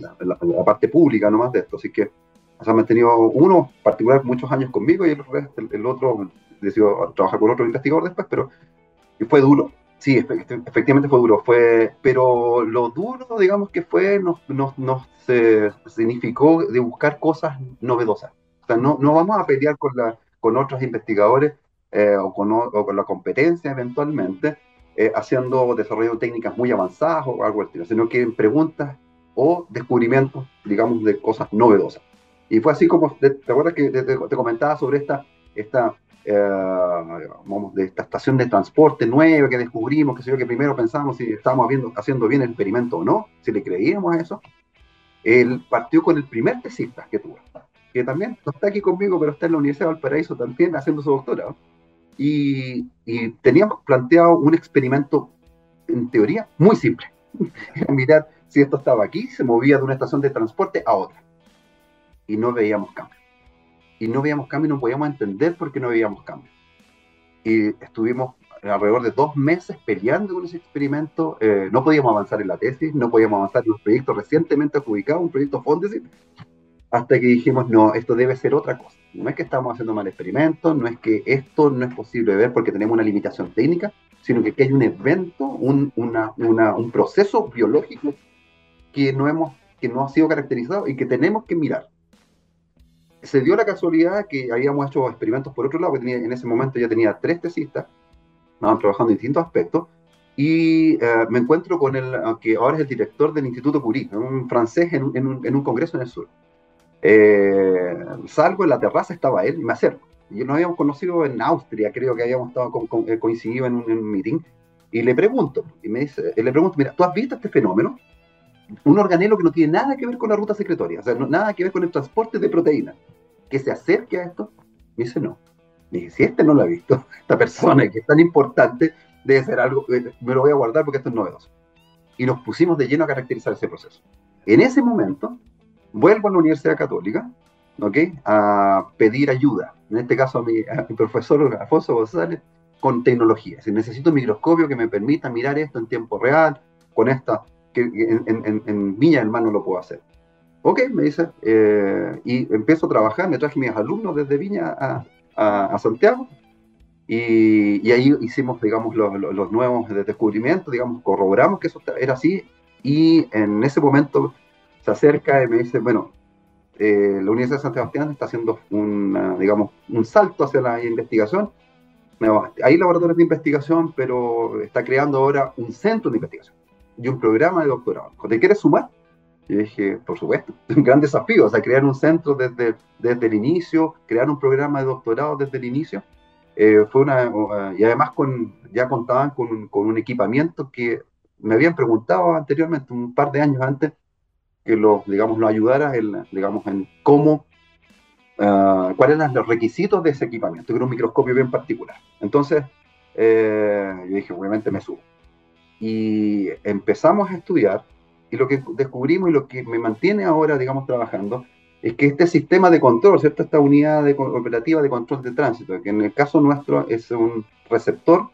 parte pública nomás de esto. Así que o han tenido uno particular muchos años conmigo y el, el, otro decidió trabajar con otro investigador después, pero fue duro. Sí, efectivamente fue duro, fue, pero lo duro, digamos que fue, nos, nos, nos significó de buscar cosas novedosas. O sea, no, no vamos a pelear con, la, con otros investigadores eh, o, con, con, la competencia eventualmente, eh, haciendo, desarrollando técnicas muy avanzadas o algo así, sino que preguntas o descubrimientos, digamos, de cosas novedosas. Y fue así como, ¿te, acuerdas que te, comentaba sobre esta, esta, eh, vamos, de esta estación de transporte nueva que descubrimos, que que primero pensábamos si estábamos haciendo bien el experimento o no, si le creíamos a eso? Él partió con el primer tesista que tuvo, que también no está aquí conmigo, pero está en la Universidad de Valparaíso también haciendo su doctorado y, teníamos planteado un experimento, en teoría, muy simple. Mirar si esto estaba aquí, se movía de una estación de transporte a otra. Y no veíamos cambio. Y no veíamos cambio y no podíamos entender por qué no veíamos cambio. Y estuvimos alrededor de dos meses peleando con ese experimento. Eh, no podíamos avanzar en la tesis, no podíamos avanzar en los proyectos recientemente adjudicados, un proyecto Fondesit, hasta que dijimos, no, esto debe ser otra cosa. No es que estamos haciendo mal experimento, no es que esto no es posible ver porque tenemos una limitación técnica, sino que, hay un evento, un, un proceso biológico que no, hemos, que no ha sido caracterizado y que tenemos que mirar. Se dio la casualidad que habíamos hecho experimentos por otro lado, que tenía, en ese momento ya tenía tres tesistas, estaban trabajando en distintos aspectos, y eh, me encuentro con el que ahora es el director del Instituto Curie, un francés en, un, congreso en el sur. Eh, salgo en la terraza, estaba él, y me acerco. Y nos habíamos conocido en Austria, creo que habíamos estado eh, coincidido en un, meeting, y le pregunto, y me dice, le pregunto, mira, ¿tú has visto este fenómeno? Un organelo que no tiene nada que ver con la ruta secretoria, o sea, nada que ver con el transporte de proteínas, que se acerque a esto. Me dice, no. Me dice, si este no lo ha visto, esta persona que es tan importante, debe ser algo, eh, me lo voy a guardar porque esto es novedoso. Y nos pusimos de lleno a caracterizar ese proceso. En ese momento, vuelvo a la Universidad Católica, ¿ok? A pedir ayuda, en este caso a mi, profesor Alfonso González, con tecnología. Si necesito un microscopio que me permita mirar esto en tiempo real, con esta, que en, en, en Viña del Mar no lo puedo hacer. Ok, me dice, eh, y empiezo a trabajar, me traje mis alumnos desde Viña a, a Santiago, y, ahí hicimos, digamos, los, los, nuevos descubrimientos, digamos, corroboramos que eso era así. Y en ese momento se acerca y me dice, bueno, eh, la Universidad de San Sebastián está haciendo un, digamos, un salto hacia la investigación. Hay laboratorios de investigación, pero está creando ahora un centro de investigación y un programa de doctorado. ¿Te quieres sumar? Y dije, por supuesto, un gran desafío, o sea, crear un centro desde, desde el inicio, crear un programa de doctorado desde el inicio. Eh, fue una, y además con, ya contaban con, con, un equipamiento que me habían preguntado anteriormente, un par de años antes, que lo, digamos, lo ayudara en, digamos, en cómo, uh, cuáles eran los requisitos de ese equipamiento, que era un microscopio bien particular. Entonces, eh, yo dije, obviamente me subo. Y empezamos a estudiar, y lo que descubrimos y lo que me mantiene ahora, digamos, trabajando, es que este sistema de control, ¿cierto? Esta unidad de, operativa de control de tránsito, que en el caso nuestro es un receptor,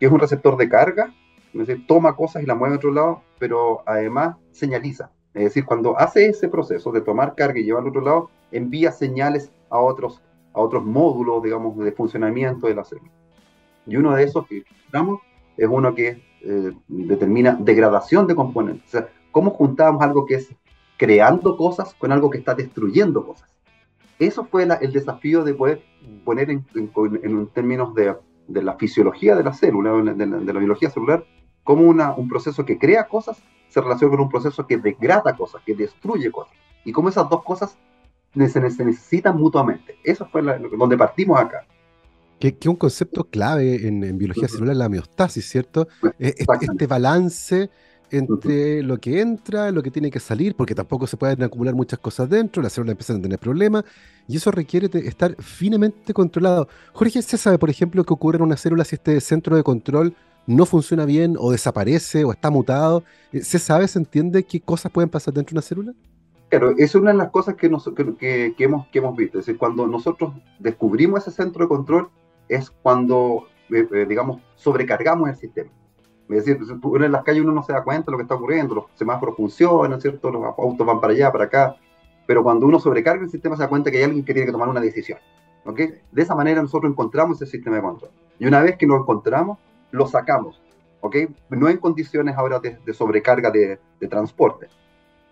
que es un receptor de carga, es decir, toma cosas y las mueve a otro lado, pero además señaliza. Es decir, cuando hace ese proceso de tomar carga y llevarlo a otro lado, envía señales a otros, a otros módulos, digamos, de funcionamiento de la célula. Y uno de esos que estamos es uno que eh, determina degradación de componentes. O sea, cómo juntamos algo que es creando cosas con algo que está destruyendo cosas. Eso fue el desafío de poder poner en, términos de, la fisiología de la célula, de la, biología celular, como una, un proceso que crea cosas se relaciona con un proceso que degrada cosas, que destruye cosas. Y cómo esas dos cosas se, necesitan mutuamente. Eso fue donde partimos acá. Que, que un concepto clave en, biología celular, la homeostasis, ¿cierto? Este balance entre lo que entra, lo que tiene que salir, porque tampoco se pueden acumular muchas cosas dentro, las células empiezan a tener problemas, y eso requiere estar finamente controlado. Jorge, ¿se sabe, por ejemplo, qué ocurre en una célula si este centro de control no funciona bien, o desaparece, o está mutado? Eh, ¿Se sabe, se entiende qué cosas pueden pasar dentro de una célula? Claro, es una de las cosas que, que, hemos, que hemos visto. Es decir, cuando nosotros descubrimos ese centro de control, es cuando, eh, eh, digamos, sobrecargamos el sistema. Es decir, en las calles uno no se da cuenta de lo que está ocurriendo, los semáforos funcionan, ¿cierto? Los autos van para allá, para acá, pero cuando uno sobrecarga el sistema se da cuenta que hay alguien que tiene que tomar una decisión. ¿ok? De esa manera nosotros encontramos ese sistema de control. Y una vez que lo encontramos, lo sacamos. ¿ok? No en condiciones ahora de, sobrecarga de, transporte.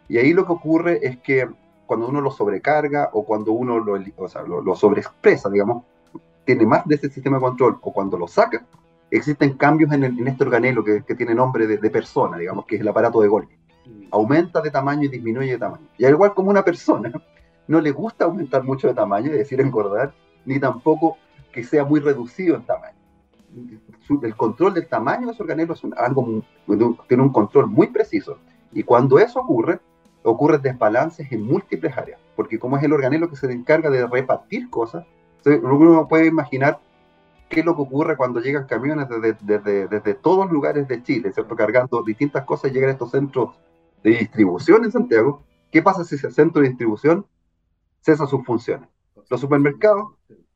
Y ahí lo que ocurre es que cuando uno lo sobrecarga o cuando uno lo, o sea, lo, lo sobreexpresa, digamos, tiene más de ese sistema de control o cuando lo saca, existen cambios en, este organelo que, tiene nombre de, persona, digamos, que es el aparato de Golgi. Mm. Aumenta de tamaño y disminuye de tamaño. Y al igual como una persona, no le gusta aumentar mucho de tamaño, es decir, engordar, ni tampoco que sea muy reducido en tamaño. El control del tamaño de ese organelo es algo, tiene un control muy preciso. Y cuando eso ocurre, ocurren desbalances en múltiples áreas, porque como es el organelo que se encarga de repartir cosas, uno puede imaginar qué es lo que ocurre cuando llegan camiones desde, desde, desde todos lugares de Chile, ¿cierto? Cargando distintas cosas llegan a estos centros de distribución en Santiago. ¿Qué pasa si ese centro de distribución cesa sus funciones? Los supermercados,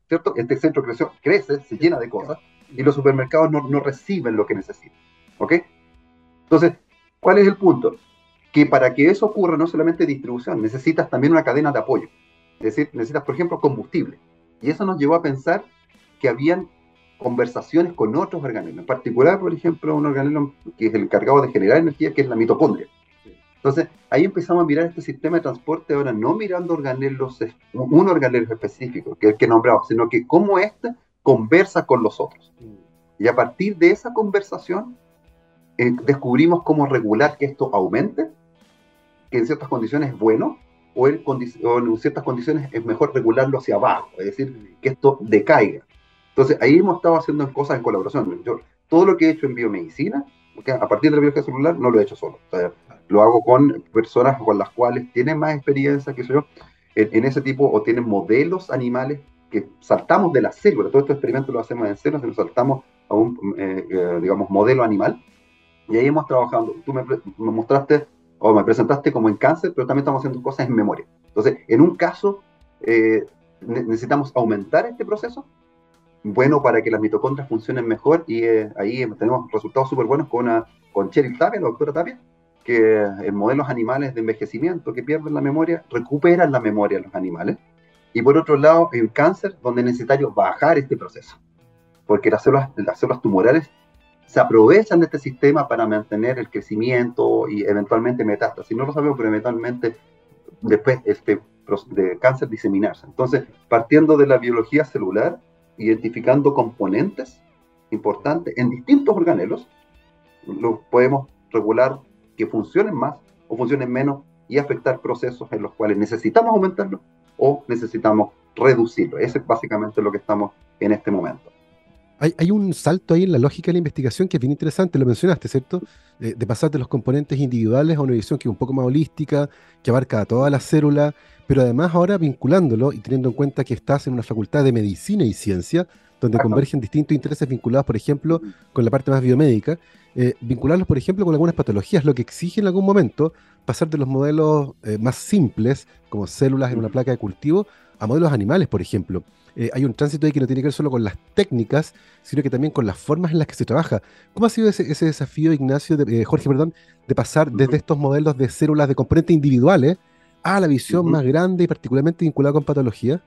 ¿cierto? Este centro creció, crece, se llena de cosas y los supermercados no, no reciben lo que necesitan. ¿Ok? Entonces, ¿cuál es el punto? Que para que eso ocurra no solamente distribución, necesitas también una cadena de apoyo. Es decir, necesitas, por ejemplo, combustible. Y eso nos llevó a pensar que habían conversaciones con otros organelos, en particular, por ejemplo, un organelo que es el encargado de generar energía, que es la mitocondria. Entonces, ahí empezamos a mirar este sistema de transporte, ahora no mirando organelos, un organelo específico, que es el que nombramos, sino que cómo éste conversa con los otros. Y a partir de esa conversación, eh, descubrimos cómo regular que esto aumente, que en ciertas condiciones es bueno, o en, ciertas condiciones es mejor regularlo hacia abajo, es decir, que esto decaiga. Entonces, ahí hemos estado haciendo cosas en colaboración. Yo, todo lo que he hecho en biomedicina, a partir de la biología celular, no lo he hecho solo. lo hago con personas con las cuales tienen más experiencia, que yo, en, ese tipo, o tienen modelos animales que saltamos de la célula. Todo este experimento lo hacemos en células, nos saltamos a un, eh, eh, digamos, modelo animal. Y ahí hemos trabajado. Tú me, me mostraste o me presentaste como en cáncer, pero también estamos haciendo cosas en memoria. Entonces, en un caso, eh, necesitamos aumentar este proceso, bueno para que las mitocondrias funcionen mejor, y eh, ahí tenemos resultados súper buenos con, una, con Cheryl Tapia, la doctora Tapia, que en modelos animales de envejecimiento que pierden la memoria, recuperan la memoria los animales. Y por otro lado, en cáncer, donde es necesario bajar este proceso, porque las células, las células tumorales se aprovechan de este sistema para mantener el crecimiento y eventualmente metástasis. No lo sabemos, pero eventualmente después este de cáncer diseminarse. Entonces, partiendo de la biología celular, identificando componentes importantes en distintos organelos, los podemos regular que funcionen más o funcionen menos y afectar procesos en los cuales necesitamos aumentarlo o necesitamos reducirlo. Eso es básicamente lo que estamos en este momento hay, un salto ahí en la lógica de la investigación que es bien interesante, lo mencionaste, ¿cierto? De, pasar de los componentes individuales a una visión que es un poco más holística, que abarca a toda la célula, pero además ahora vinculándolo y teniendo en cuenta que estás en una facultad de medicina y ciencia, donde convergen distintos intereses vinculados, por ejemplo, con la parte más biomédica, eh, vincularlos, por ejemplo, con algunas patologías, lo que exige en algún momento pasar de los modelos eh, más simples, como células en una placa de cultivo, a modelos animales, por ejemplo. Eh, hay un tránsito ahí que no tiene que ver solo con las técnicas, sino que también con las formas en las que se trabaja. ¿Cómo ha sido ese, desafío, Ignacio, de, eh, Jorge, perdón, de pasar desde estos modelos de células de componentes individuales a la visión más grande y particularmente vinculada con patología?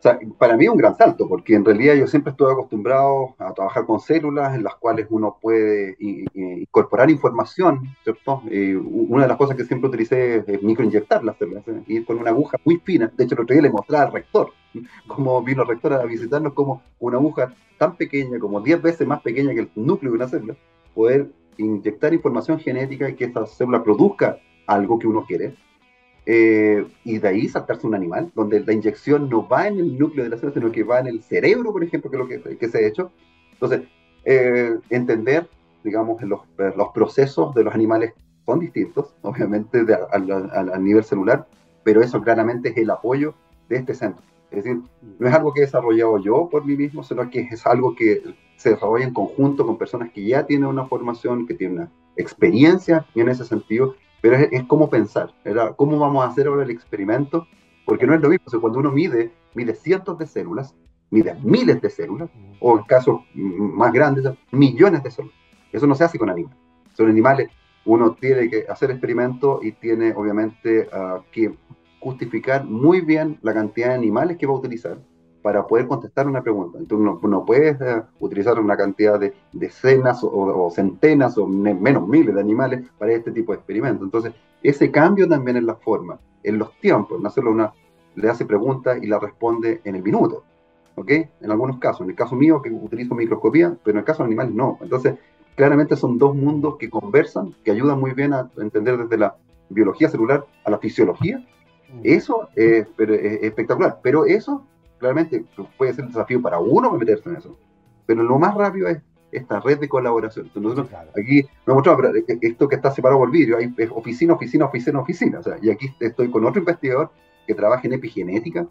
O sea, para mí es un gran salto, porque en realidad yo siempre estuve acostumbrado a trabajar con células en las cuales uno puede incorporar información, ¿cierto? Eh, una de las cosas que siempre utilicé es microinyectar las células, ¿eh? ir con una aguja muy fina. De hecho, el otro día le mostraba al rector, cómo vino el rector a visitarnos, como una aguja tan pequeña, como 10 veces más pequeña que el núcleo de una célula, poder inyectar información genética y que esa célula produzca algo que uno quiere eh, y de ahí saltarse un animal, donde la inyección no va en el núcleo de la célula, sino que va en el cerebro, por ejemplo, que es lo que, se ha hecho. Entonces, eh, entender, digamos, los, los, procesos de los animales son distintos, obviamente, al nivel celular, pero eso claramente es el apoyo de este centro. Es decir, no es algo que he desarrollado yo por mí mismo, sino que es algo que se desarrolla en conjunto con personas que ya tienen una formación, que tienen una experiencia en ese sentido pero es, es cómo pensar, era cómo vamos a hacer ahora el experimento, porque no es lo mismo, cuando uno mide, mide cientos de células, mide miles de células, o en casos más grandes, millones de células. Eso no se hace con animales. Son animales, uno tiene que hacer experimentos y tiene obviamente ah, que justificar muy bien la cantidad de animales que va a utilizar para poder contestar una pregunta. Entonces no, no puedes eh, utilizar una cantidad de decenas o, centenas o menos miles de animales para este tipo de experimentos. Entonces, ese cambio también en la forma, en los tiempos, no hacerlo una, le hace preguntas y la responde en el minuto. ¿Ok? En algunos casos. En el caso mío, que utilizo microscopía, pero en el caso de animales no. Entonces, claramente son dos mundos que conversan, que ayudan muy bien a entender desde la biología celular a la fisiología. Mm. Eso es espectacular. Pero eso claramente puede ser un desafío para uno meterse en eso. Pero lo más rápido es esta red de colaboración. Entonces, aquí me mostrado esto que está separado por vidrio, hay oficina, oficina, oficina, oficina. O sea, y aquí estoy con otro investigador que trabaja en epigenética.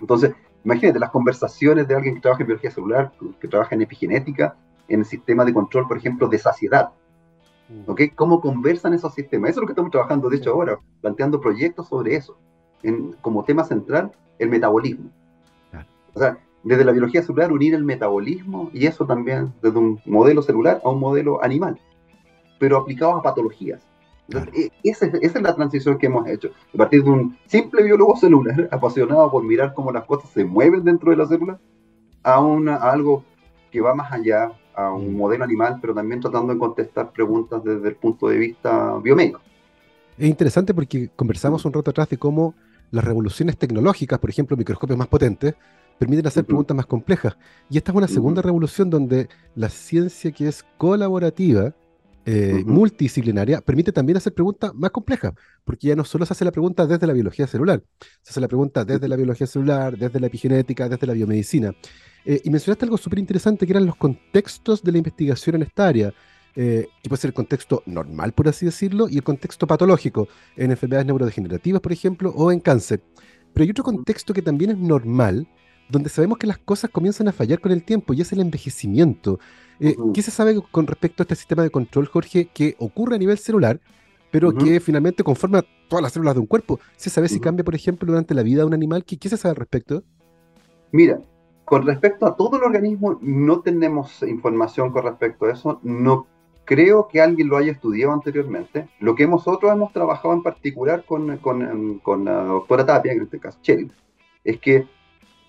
Entonces, imagínate las conversaciones de alguien que trabaja en biología celular, que trabaja en epigenética, en el sistema de control, por ejemplo, de saciedad. Mm. ¿Ok? ¿Cómo conversan esos sistemas? Eso es lo que estamos trabajando, de hecho, ahora, planteando proyectos sobre eso. En, como tema central, el metabolismo. O sea, desde la biología celular unir el metabolismo y eso también desde un modelo celular a un modelo animal, pero aplicado a patologías. E, esa, es, la transición que hemos hecho. A partir de un simple biólogo celular apasionado por mirar cómo las cosas se mueven dentro de la célula, a, una, algo que va más allá, a un mm. modelo animal, pero también tratando de contestar preguntas desde el punto de vista biomédico. Es interesante porque conversamos un rato atrás de cómo las revoluciones tecnológicas, por ejemplo, microscopios más potentes, permiten hacer preguntas más complejas. Y esta es una segunda revolución donde la ciencia que es colaborativa, eh, multidisciplinaria, permite también hacer preguntas más complejas, porque ya no solo se hace la pregunta desde la biología celular, se hace la pregunta desde la biología celular, desde la epigenética, desde la biomedicina. Eh, y mencionaste algo súper interesante que eran los contextos de la investigación en esta área. Eh, que puede ser el contexto normal, por así decirlo, y el contexto patológico, en enfermedades neurodegenerativas, por ejemplo, o en cáncer. Pero hay otro contexto que también es normal, donde sabemos que las cosas comienzan a fallar con el tiempo, y es el envejecimiento. Eh, ¿Qué se sabe con respecto a este sistema de control, Jorge, que ocurre a nivel celular, pero que finalmente conforma todas las células de un cuerpo? ¿Se sabe si cambia, por ejemplo, durante la vida de un animal? ¿Qué, qué se sabe al respecto? Mira, con respecto a todo el organismo, no tenemos información con respecto a eso. No creo que alguien lo haya estudiado anteriormente. Lo que nosotros hemos trabajado en particular con, con, con la doctora Tapia, en este caso Cheryl, es que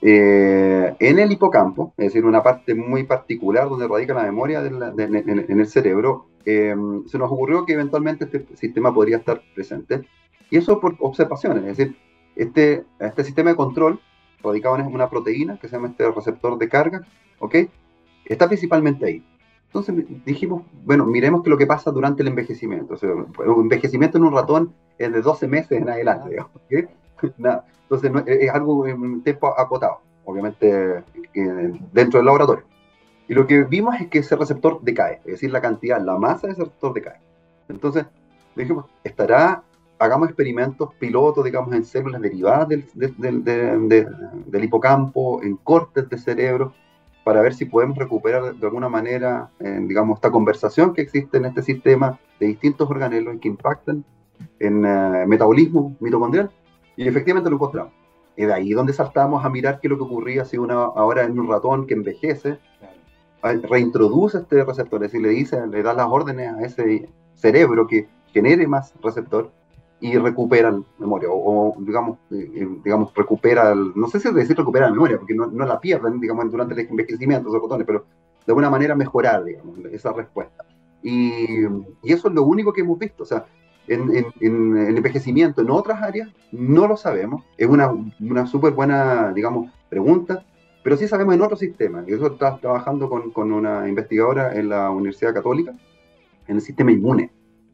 eh, en el hipocampo, es decir, una parte muy particular donde radica la memoria en, el cerebro, eh, se nos ocurrió que eventualmente este sistema podría estar presente. Y eso por observaciones, es decir, este, este sistema de control radicado en una proteína que se llama este receptor de carga, ¿ok? Está principalmente ahí. Entonces dijimos, bueno, miremos qué lo que pasa durante el envejecimiento. O sea, el envejecimiento en un ratón es de 12 meses en adelante, ¿ok? Nada. Entonces es algo en un tiempo acotado, obviamente eh, dentro del laboratorio. Y lo que vimos es que ese receptor decae, es decir, la cantidad, la masa de ese receptor decae. Entonces dijimos, ¿estará hagamos experimentos pilotos, digamos, en células derivadas del, del, hipocampo, en cortes de cerebro, para ver si podemos recuperar de alguna manera, eh, digamos, esta conversación que existe en este sistema de distintos organelos que impactan en metabolismo mitocondrial. Y efectivamente lo encontramos. Y de ahí donde saltamos a mirar qué es lo que ocurría si una, ahora en un ratón que envejece, reintroduce este receptor, es decir, le dice, le da las órdenes a ese cerebro que genere más receptor y recuperan memoria, o, digamos, eh, eh, digamos, recupera, no sé si decir recupera la memoria, porque no, no, la pierden, digamos, durante el envejecimiento, esos botones, pero de alguna manera mejorar, digamos, esa respuesta. Y, y, eso es lo único que hemos visto, o sea, en, en, en, el envejecimiento en otras áreas no lo sabemos, es una, una súper buena, digamos, pregunta, pero sí sabemos en otros sistemas, y eso está trabajando con, con una investigadora en la Universidad Católica, en el sistema inmune.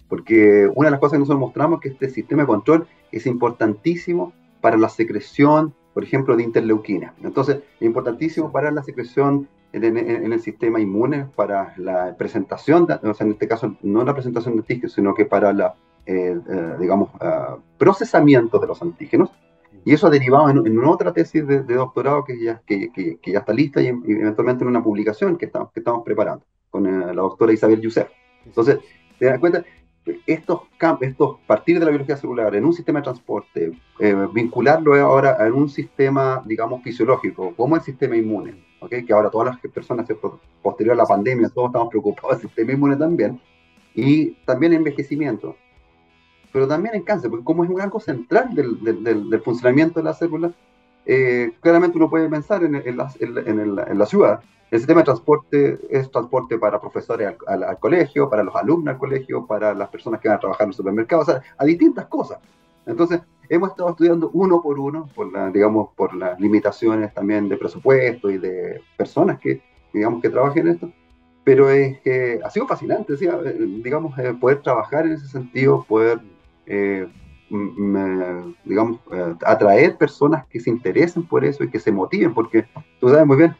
Porque una de las cosas que nosotros mostramos es que este sistema de control es importantísimo para la secreción, por ejemplo, de interleuquina. Entonces, es importantísimo para la secreción en, el sistema inmune, para la presentación, o sea, en este caso, no la presentación de antígenos, sino que para la, eh, eh, digamos, procesamiento de los antígenos. Y eso ha derivado en, en otra tesis de, doctorado que ya, que, que, ya está lista y, eventualmente en una publicación que estamos, que estamos preparando con eh, la doctora Isabel Youssef. Entonces, te das cuenta, estos, estos partir de la biología celular en un sistema de transporte, eh, vincularlo ahora en un sistema, digamos, fisiológico, como el sistema inmune, ¿okay? que ahora todas las personas, posterior a la pandemia, todos estamos preocupados del sistema inmune también, y también envejecimiento, pero también en cáncer, porque como es un algo central del, del, del funcionamiento de la célula, eh, claramente uno puede pensar en, en, la, en, la, ciudad. El sistema de transporte es transporte para profesores al, colegio, para los alumnos al colegio, para las personas que van a trabajar en el supermercado, o sea, a distintas cosas. Entonces, hemos estado estudiando uno por uno, por la, digamos, por las limitaciones también de presupuesto y de personas que, digamos, que trabajen en esto. Pero es que ha sido fascinante, eh, digamos, eh, poder trabajar en ese sentido, poder digamos, eh, atraer personas que se interesen por eso y que se motiven, porque tú sabes muy bien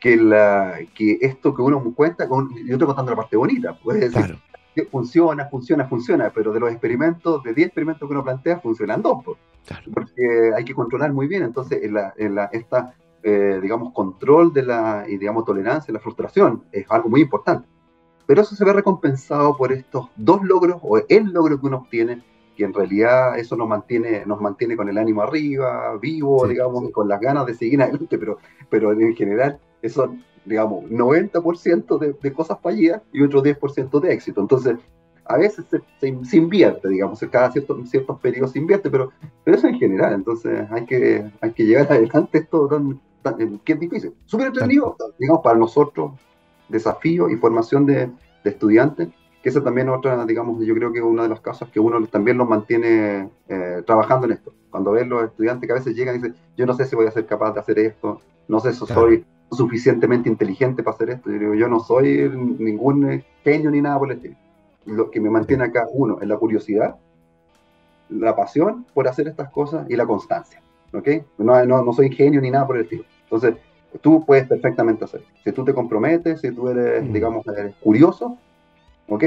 que, la, que esto que uno cuenta, con, yo estoy contando la parte bonita, decir, que funciona, funciona, funciona, pero de los experimentos, de 10 experimentos que uno plantea, funcionan dos, porque hay que controlar muy bien, entonces en la, en la, esta, eh, digamos, control de la, y digamos, tolerancia, la frustración, es algo muy importante. Pero eso se ve recompensado por estos dos logros, o el logro que uno obtiene, que en realidad eso nos mantiene, nos mantiene con el ánimo arriba, vivo, digamos, con las ganas de seguir adelante, pero, pero en general eso, digamos, 90% de, de, cosas fallidas y otro 10% de éxito. Entonces, a veces se, se, invierte, digamos, cada cierto, ciertos periodos se invierte, pero, pero eso en general, entonces hay que, hay que llegar adelante esto tan, que es difícil. Súper entretenido, digamos, para nosotros, desafío y formación de, de estudiantes, que esa también otra, digamos, yo creo que es una de las cosas que uno también los mantiene eh, trabajando en esto. Cuando ven los estudiantes que a veces llegan y dicen, yo no sé si voy a ser capaz de hacer esto, No sé si soy suficientemente inteligente para hacer esto. Yo, yo no soy ningún genio ni nada por el estilo. Lo que me mantiene acá, uno, es la curiosidad, la pasión por hacer estas cosas y la constancia. ¿Ok? No, no, no soy genio ni nada por el estilo. Entonces, tú puedes perfectamente hacer. Si tú te comprometes, si tú eres, digamos, eres curioso, ¿ok?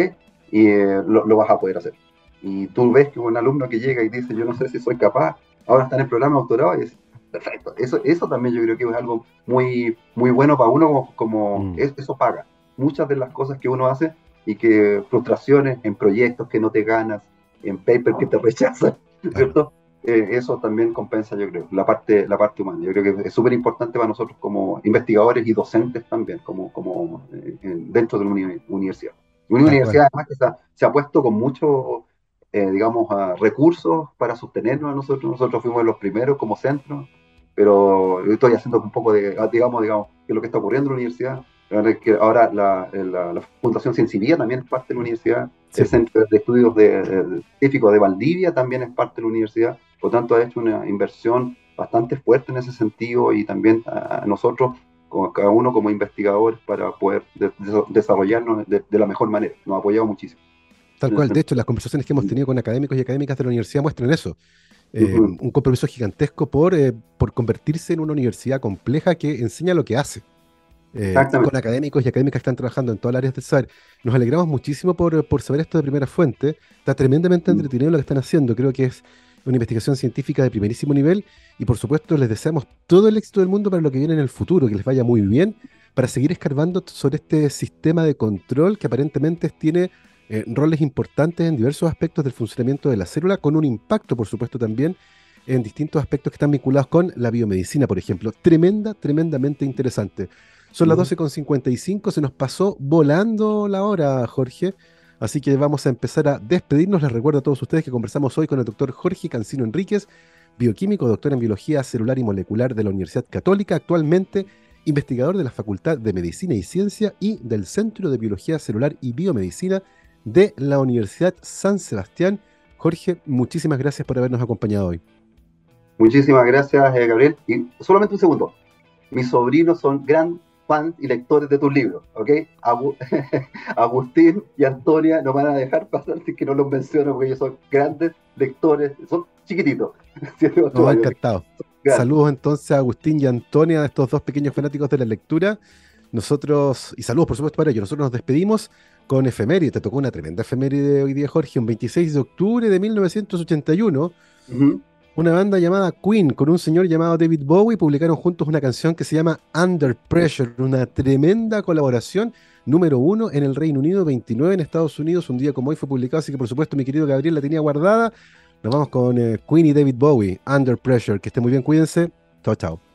Y eh, lo, lo, vas a poder hacer. Y tú ves que un alumno que llega y dice, yo no sé si soy capaz, ahora está en el programa de doctorado y es perfecto. Eso, eso también yo creo que es algo muy, muy bueno para uno, como, mm. eso paga. Muchas de las cosas que uno hace y que frustraciones en proyectos que no te ganas, en papers que te rechazan, ¿cierto? Eh, eso también compensa, yo creo, la parte, la parte humana. Yo creo que es súper importante para nosotros como investigadores y docentes también, como, como eh, dentro de la universidad. Una universidad además que se ha, puesto con muchos, eh, digamos, recursos para sostenernos a nosotros. Nosotros fuimos los primeros como centro, pero yo estoy haciendo un poco de, digamos, digamos, que lo que está ocurriendo en la universidad. Que ahora la, la, Fundación Ciencivía también es parte de la universidad, el Centro de Estudios de, Científicos de Valdivia también es parte de la universidad, por tanto ha hecho una inversión bastante fuerte en ese sentido y también a nosotros cada uno como investigador para poder desarrollarnos de, la mejor manera. Nos ha apoyado muchísimo. Tal cual, de hecho, las conversaciones que hemos tenido con académicos y académicas de la universidad muestran eso. Eh, un compromiso gigantesco por, eh, por convertirse en una universidad compleja que enseña lo que hace. Eh, con académicos y académicas que están trabajando en todas las áreas del saber. Nos alegramos muchísimo por, por saber esto de primera fuente. Está tremendamente entretenido lo que están haciendo. Creo que es una investigación científica de primerísimo nivel y por supuesto les deseamos todo el éxito del mundo para lo que viene en el futuro, que les vaya muy bien, para seguir escarbando sobre este sistema de control que aparentemente tiene eh, roles importantes en diversos aspectos del funcionamiento de la célula, con un impacto por supuesto también en distintos aspectos que están vinculados con la biomedicina, por ejemplo. Tremenda, tremendamente interesante. Son las 12.55, se nos pasó volando la hora, Jorge. Así que vamos a empezar a despedirnos. Les recuerdo a todos ustedes que conversamos hoy con el doctor Jorge Cancino Enríquez, bioquímico, doctor en biología celular y molecular de la Universidad Católica, actualmente investigador de la Facultad de Medicina y Ciencia y del Centro de Biología Celular y Biomedicina de la Universidad San Sebastián. Jorge, muchísimas gracias por habernos acompañado hoy. Muchísimas gracias, eh, Gabriel. Y solamente un segundo. Mis sobrinos son gran fans y lectores de tus libros, ¿ok? Agustín y Antonia no van a dejar pasar si que no los menciono porque ellos son grandes lectores, son chiquititos. Nos ha encantado. Saludos entonces a Agustín y Antonia, estos dos pequeños fanáticos de la lectura. Nosotros, y saludos por supuesto para ellos, nosotros nos despedimos con efeméride. Te tocó una tremenda efeméride hoy día, Jorge, un 26 de octubre de 1981. Una banda llamada Queen con un señor llamado David Bowie publicaron juntos una canción que se llama Under Pressure, una tremenda colaboración, número uno en el Reino Unido, 29 en Estados Unidos, un día como hoy fue publicado, así que por supuesto mi querido Gabriel la tenía guardada. Nos vamos con eh, Queen y David Bowie, Under Pressure, que esté muy bien, cuídense, chao chao.